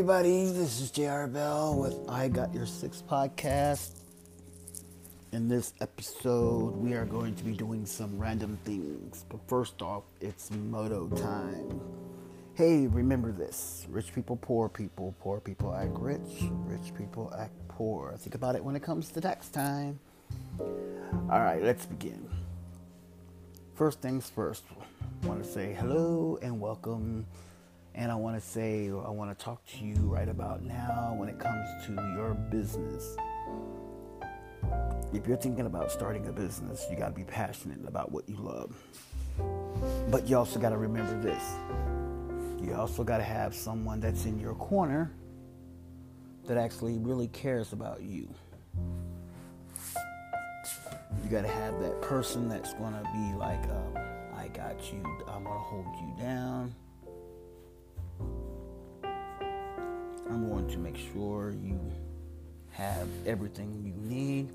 everybody. This is JR Bell with I Got Your Six podcast. In this episode, we are going to be doing some random things. But first off, it's moto time. Hey, remember this rich people, poor people, poor people act rich, rich people act poor. Think about it when it comes to tax time. All right, let's begin. First things first, I want to say hello and welcome and I want to say, I want to talk to you right about now when it comes to your business. If you're thinking about starting a business, you got to be passionate about what you love. But you also got to remember this you also got to have someone that's in your corner that actually really cares about you. You got to have that person that's going to be like, um, I got you, I'm going to hold you down. I'm going to make sure you have everything you need.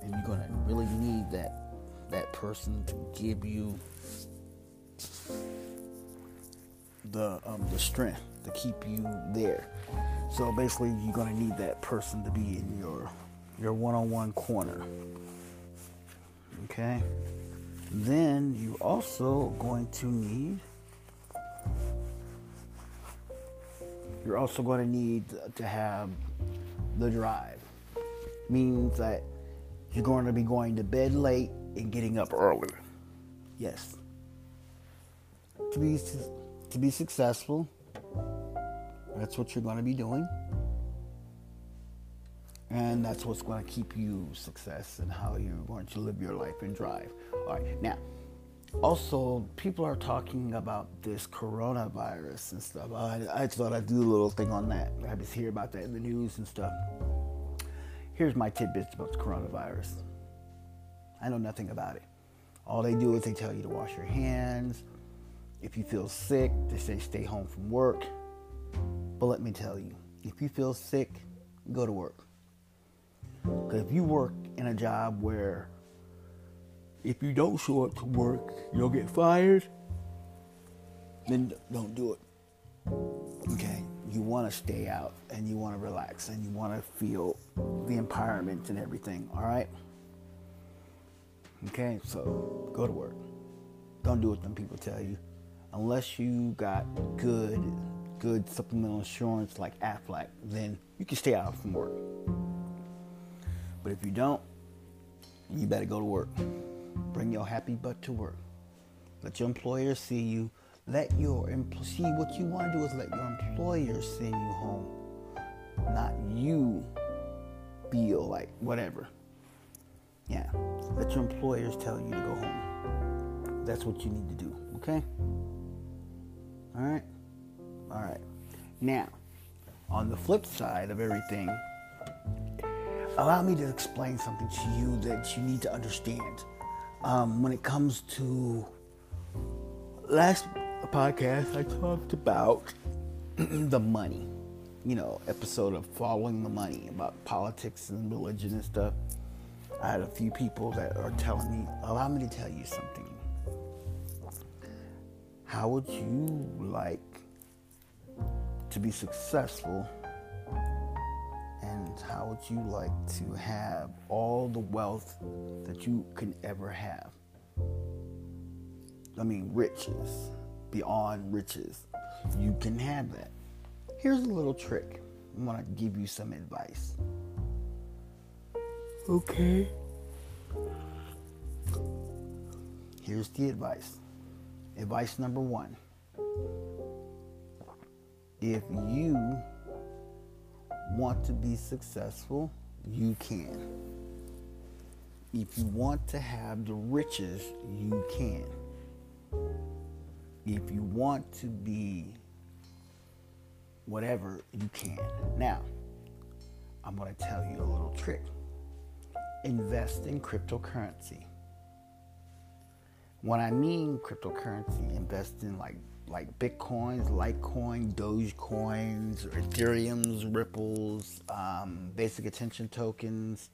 And you're going to really need that that person to give you the um, the strength to keep you there. So basically, you're going to need that person to be in your your one-on-one corner. Okay. Then you're also going to need you're also going to need to have the drive. Means that you're going to be going to bed late and getting up early. Yes. To be to be successful, that's what you're going to be doing. And that's what's going to keep you success and how you're going to live your life and drive. All right. Now, also, people are talking about this coronavirus and stuff. I, I thought I'd do a little thing on that. I just hear about that in the news and stuff. Here's my tidbits about the coronavirus. I know nothing about it. All they do is they tell you to wash your hands. If you feel sick, they say stay home from work. But let me tell you, if you feel sick, go to work. Because if you work in a job where if you don't show up to work, you'll get fired, then don't do it. Okay? You want to stay out and you want to relax and you want to feel the environment and everything, all right? Okay? So go to work. Don't do what them people tell you. Unless you got good good supplemental insurance like Aflac, then you can stay out from work. But if you don't, you better go to work. Bring your happy butt to work. Let your employer see you. Let your empl- see what you want to do is let your employer send you home, not you feel like whatever. Yeah, let your employers tell you to go home. That's what you need to do. Okay. All right. All right. Now, on the flip side of everything, allow me to explain something to you that you need to understand. Um, when it comes to last podcast, I talked about the money, you know, episode of following the money about politics and religion and stuff. I had a few people that are telling me, allow me to tell you something. How would you like to be successful how would you like to have all the wealth that you can ever have? I mean, riches, beyond riches. You can have that. Here's a little trick. I want to give you some advice. Okay. Here's the advice. Advice number one. If you want to be successful, you can. If you want to have the riches, you can. If you want to be whatever, you can. Now, I'm going to tell you a little trick. Invest in cryptocurrency. When I mean cryptocurrency, invest in like like Bitcoins, Litecoin, Dogecoins, Ethereum's, Ripples, um, basic attention tokens,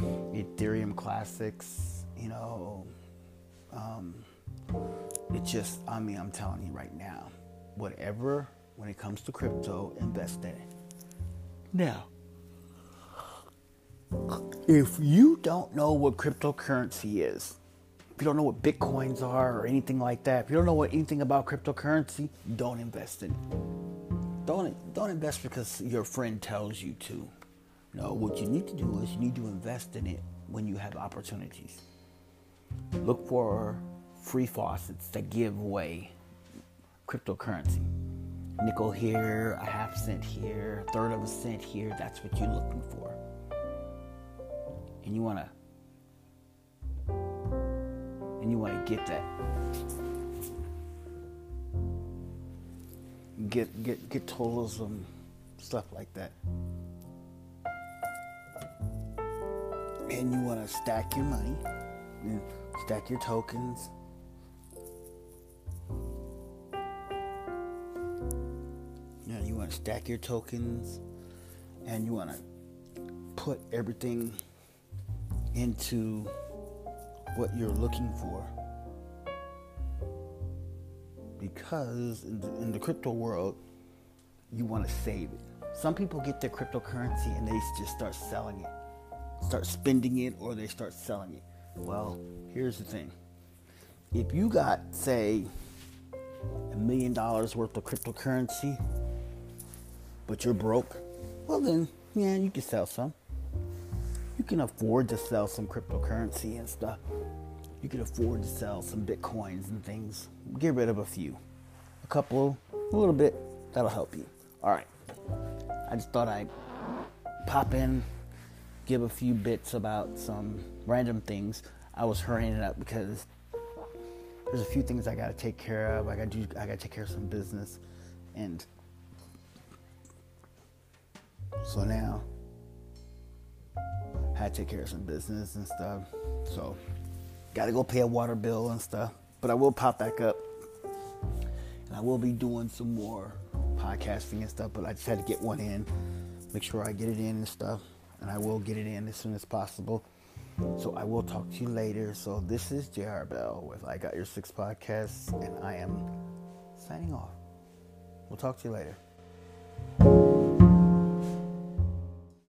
Ethereum classics, you know, um, It just, I mean, I'm telling you right now, whatever, when it comes to crypto, invest in it. Now, if you don't know what cryptocurrency is, you don't know what bitcoins are or anything like that, if you don't know what anything about cryptocurrency, don't invest in it. Don't don't invest because your friend tells you to. No, what you need to do is you need to invest in it when you have opportunities. Look for free faucets that give away cryptocurrency. Nickel here, a half cent here, a third of a cent here. That's what you're looking for. And you want to you want to get that. Get get get totals and stuff like that. And you want to stack your money, and stack your tokens. Yeah, you want to stack your tokens, and you want to put everything into what you're looking for. Because in the, in the crypto world, you want to save it. Some people get their cryptocurrency and they just start selling it, start spending it, or they start selling it. Well, here's the thing if you got, say, a million dollars worth of cryptocurrency, but you're broke, well, then, yeah, you can sell some you can afford to sell some cryptocurrency and stuff. You can afford to sell some bitcoins and things. Get rid of a few, a couple, a little bit. That'll help you. All right. I just thought I'd pop in, give a few bits about some random things. I was hurrying it up because there's a few things I got to take care of. I got to do. I got to take care of some business, and so now had to take care of some business and stuff. So, got to go pay a water bill and stuff. But I will pop back up. And I will be doing some more podcasting and stuff. But I just had to get one in, make sure I get it in and stuff. And I will get it in as soon as possible. So I will talk to you later. So this is JR Bell with I Got Your Six Podcasts. And I am signing off. We'll talk to you later.